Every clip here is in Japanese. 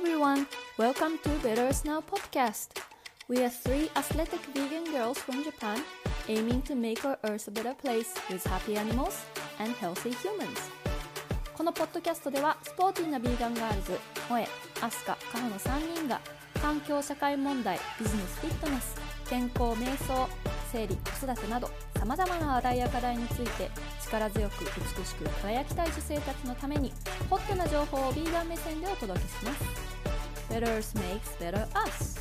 everyone, welcome to Better Snow podcast. We are three athletic vegan girls from Japan aiming to make our earth a better place with happy animals and healthy humans. このポッドキャストではスポーティーなビーガンガールズ、萌え、アスカ、カホの3人が環境社会問題、ビジネスフィットネス、健康瞑想、生理、子育てなどさまざまな話題や課題について力強く美しく輝きたい女性たちのためにホットな情報をビーガン目線でお届けします Better makes ズ。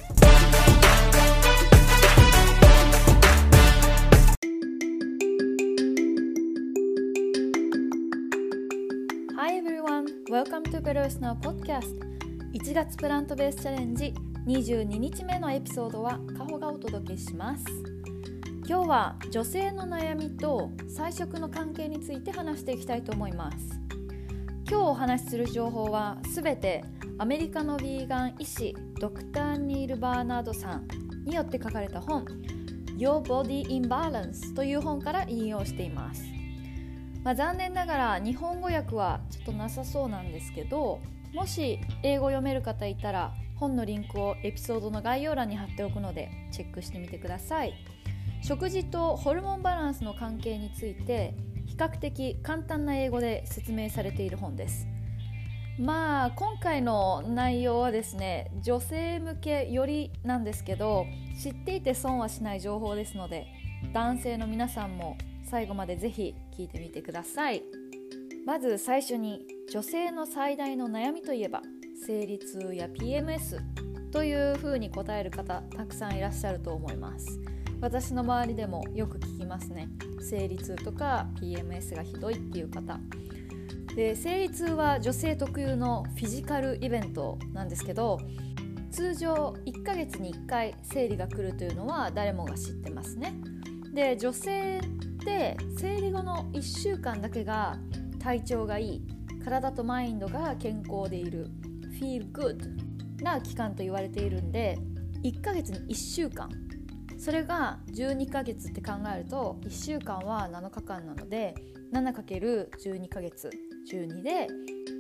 はい、everyone. Welcome to Better Us Now 月プラントベースチャレンジ22日目のエピソードはカホがお届けします。今日は女性の悩みと菜食の関係について話していきたいと思います。今日お話しする情報はすべてアメリカのヴィーガン医師ドクター・ニール・バーナードさんによって書かれた本 Your Body Imbalance という本から引用しています。まあ、残念ながら日本語訳はちょっとなさそうなんですけどもし英語読める方いたら本のリンクをエピソードの概要欄に貼っておくのでチェックしてみてください。食事とホルモンバランスの関係について較的簡単な英語で説明されている本です。まあ今回の内容はですね女性向けよりなんですけど知っていて損はしない情報ですので男性の皆さんも最後までぜひ聞いてみてください。まず最初に女性の最大の悩みといえば生理痛や PMS というふうに答える方たくさんいらっしゃると思います。私の周りでもよく聞きますね。生理痛とか PMS がひどいっていう方。で生理痛は女性特有のフィジカルイベントなんですけど通常1ヶ月に1回生理が来るというのは誰もが知ってますね。で女性って生理後の1週間だけが体調がいい体とマインドが健康でいる feel good な期間と言われているんで1ヶ月に1週間それが12ヶ月って考えると1週間は7日間なので 7×12 ヶ月12で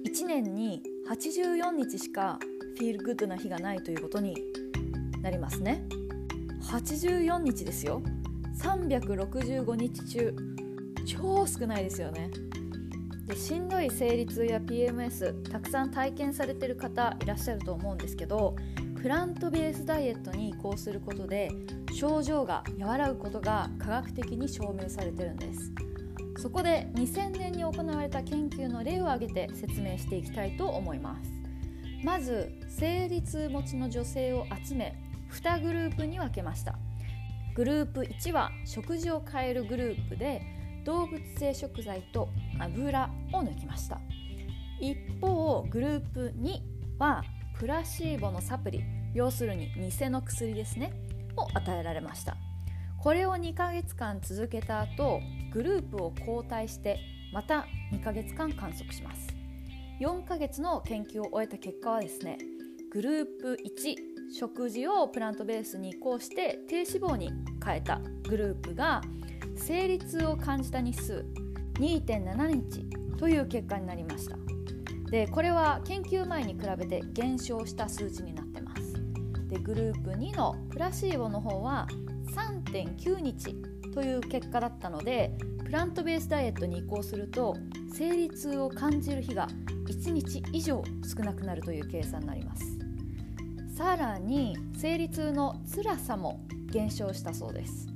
1年に84日しかフィールグッドな日がないということになりますね。84日ですよ。365日中。超少ないですよね。でしんどい生理痛や PMS たくさん体験されてる方いらっしゃると思うんですけどプラントベースダイエットに移行することで症状が和らぐことが科学的に証明されてるんです。そこで2000年に行われた研究の例を挙げて説明していきたいと思います。まず生理痛持ちの女性を集め2グループに分けました。グループ1は食事を変えるグループで動物性食材と油を抜きました。一方グループ2はプラシーボのサプリ要するに偽の薬ですねを与えられました。これを2ヶ月間続けた後グループを交代してまた2ヶ月間観測します。4ヶ月の研究を終えた結果はですねグループ1食事をプラントベースに移行して低脂肪に変えたグループが生理痛を感じた日数2.7日という結果になりました。でこれは研究前に比べて減少した数値になってます。でグループ2のプラシーボの方は3.9日という結果だったのでプラントベースダイエットに移行すると生理痛を感じる日が1日以上少なくなるという計算になります。さらに生理痛の辛さも減少したそうです。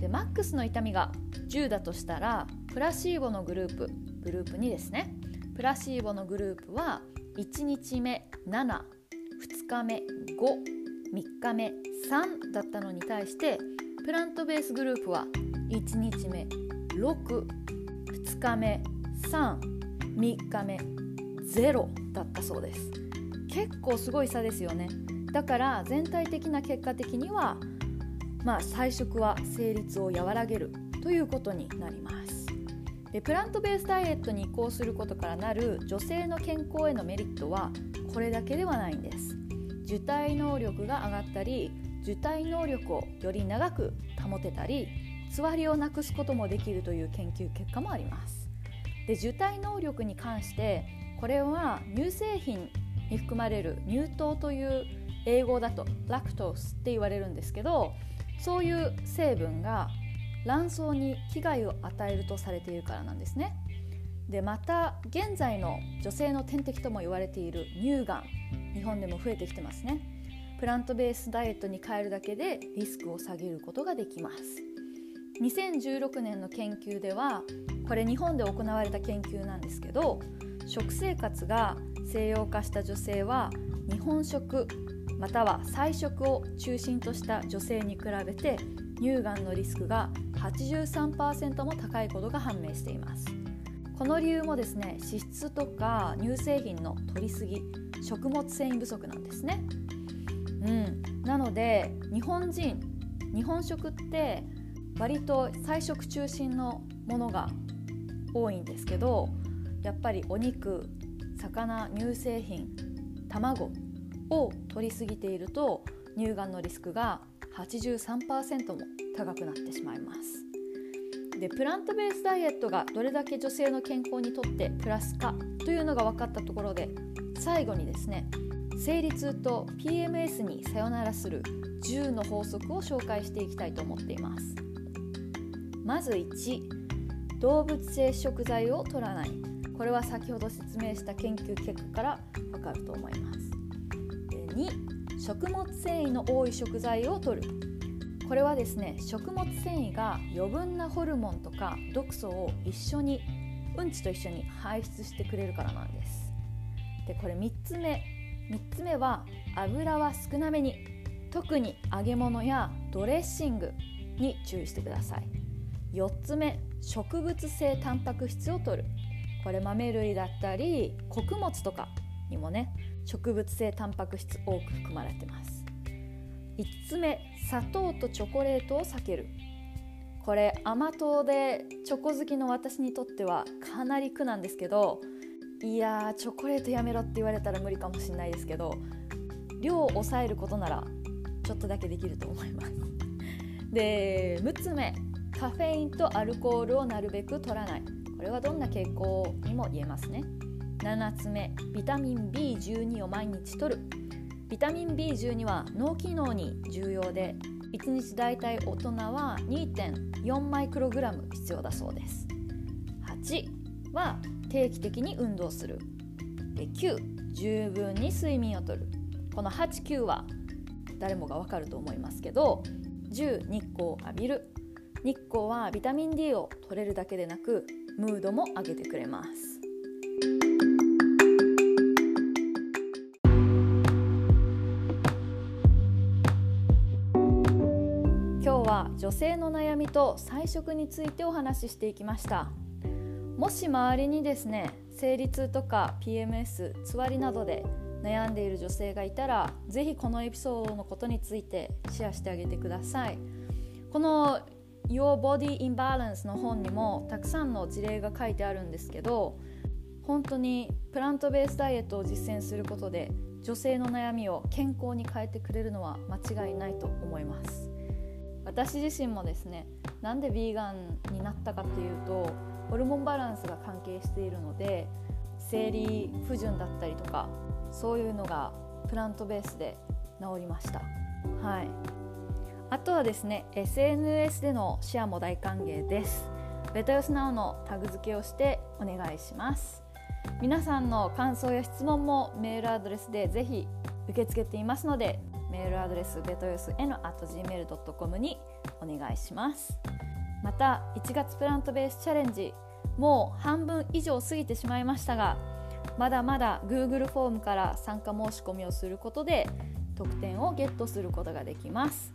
でマックスの痛みが10だとしたらプラシーボのグループグループ2ですね。プラシーボのグループは1日目72日目53日目3だったのに対してプラントベースグループは1日目62日目33日目0だったそうです。結構すごい差ですよね。だから全体的な結果的にはまあ菜食は生理痛を和らげるということになります。でプラントベースダイエットに移行することからなる女性の健康へのメリットはこれだけではないんです。受胎能力が上がったり受胎能力をより長く保てたりつわりをなくすこともできるという研究結果もあります。で受胎能力に関してこれは乳製品に含まれる乳糖という英語だとラクトースって言われるんですけどそういう成分が卵巣に危害を与えるとされているからなんですね。でまた現在の女性の天敵とも言われている乳がん日本でも増えてきてますねプラントベースダイエットに変えるだけでリスクを下げることができます2016年の研究ではこれ日本で行われた研究なんですけど食生活が西洋化した女性は日本食または菜食を中心とした女性に比べて乳がんのリスクが83%も高いことが判明しています。この理由もですね脂質とか乳製品の摂りすぎ食物繊維不足なんですね、うん、なので日本人日本食って割と菜食中心のものが多いんですけどやっぱりお肉魚乳製品卵を摂りすぎていると乳がんのリスクが83%も高くなってしまいます。でプラントベースダイエットがどれだけ女性の健康にとってプラスかというのが分かったところで最後にですね生理痛と PMS にさよならする10の法則を紹介していきたいと思っています。まず1動物性食材を取らない。これは先ほど説明した研究結果から分かると思います。2食物繊維の多い食材を摂る。これはですね食物繊維が余分なホルモンとか毒素を一緒にうんちと一緒に排出してくれるからなんです。でこれ3つ目。3つ目は油は少なめに。特に揚げ物やドレッシングに注意してください。4つ目。植物性タンパク質を摂る。これ豆類だったり穀物とかにもね植物性タンパク質多く含まれてます。5つ目砂糖とチョコレートを避ける。これ甘党でチョコ好きの私にとってはかなり苦なんですけどいやーチョコレートやめろって言われたら無理かもしれないですけど量を抑えることならちょっとだけできると思います。で6つ目カフェインとアルコールをなるべく取らない。これはどんな傾向にも言えますね。7つ目ビタミン B12 を毎日取る。ビタミン B12 は脳機能に重要で1日だいたい大人は2.4マイクログラム必要だそうです。8は定期的に運動する。9十分に睡眠をとる。この89は誰もがわかると思いますけど10日光を浴びる。日光はビタミン D を取れるだけでなくムードも上げてくれます。女性の悩みと菜食についてお話ししていきました。もし周りにですね生理痛とか PMS つわりなどで悩んでいる女性がいたら是非このエピソードのことについてシェアしてあげてください。この Your Body Imbalance の本にもたくさんの事例が書いてあるんですけど本当にプラントベースダイエットを実践することで女性の悩みを健康に変えてくれるのは間違いないと思います。私自身もですねなんでヴィーガンになったかっていうとホルモンバランスが関係しているので生理不順だったりとかそういうのがプラントベースで治りました。はい。あとはですね SNS でのシェアも大歓迎です。ベタヨスナウのタグ付けをしてお願いします。皆さんの感想や質問もメールアドレスでぜひ受け付けていますのでメールアドレスベトヨス n gmail.com にお願いします。また1月プラントベースチャレンジもう半分以上過ぎてしまいましたがまだまだ Google フォームから参加申し込みをすることで特典をゲットすることができます。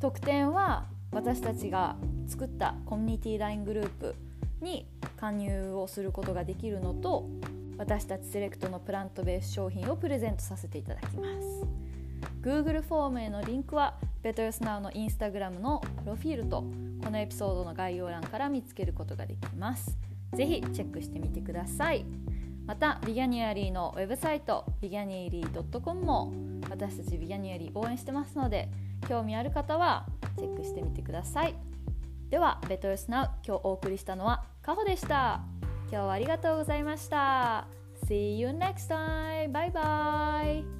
特典は私たちが作ったコミュニティ LINE グループに加入をすることができるのと私たちセレクトのプラントベース商品をプレゼントさせていただきます。Google フォームへのリンクは BetterSnow のインスタグラムのプロフィールとこのエピソードの概要欄から見つけることができます。ぜひチェックしてみてください。またビギャニアリーのウェブサイトビギャニアリー .com も私たちビギャニアリー応援してますので興味ある方はチェックしてみてください。ではベトヨスナウ今日お送りしたのはカホでした。今日はありがとうございました。See you next time! Bye bye!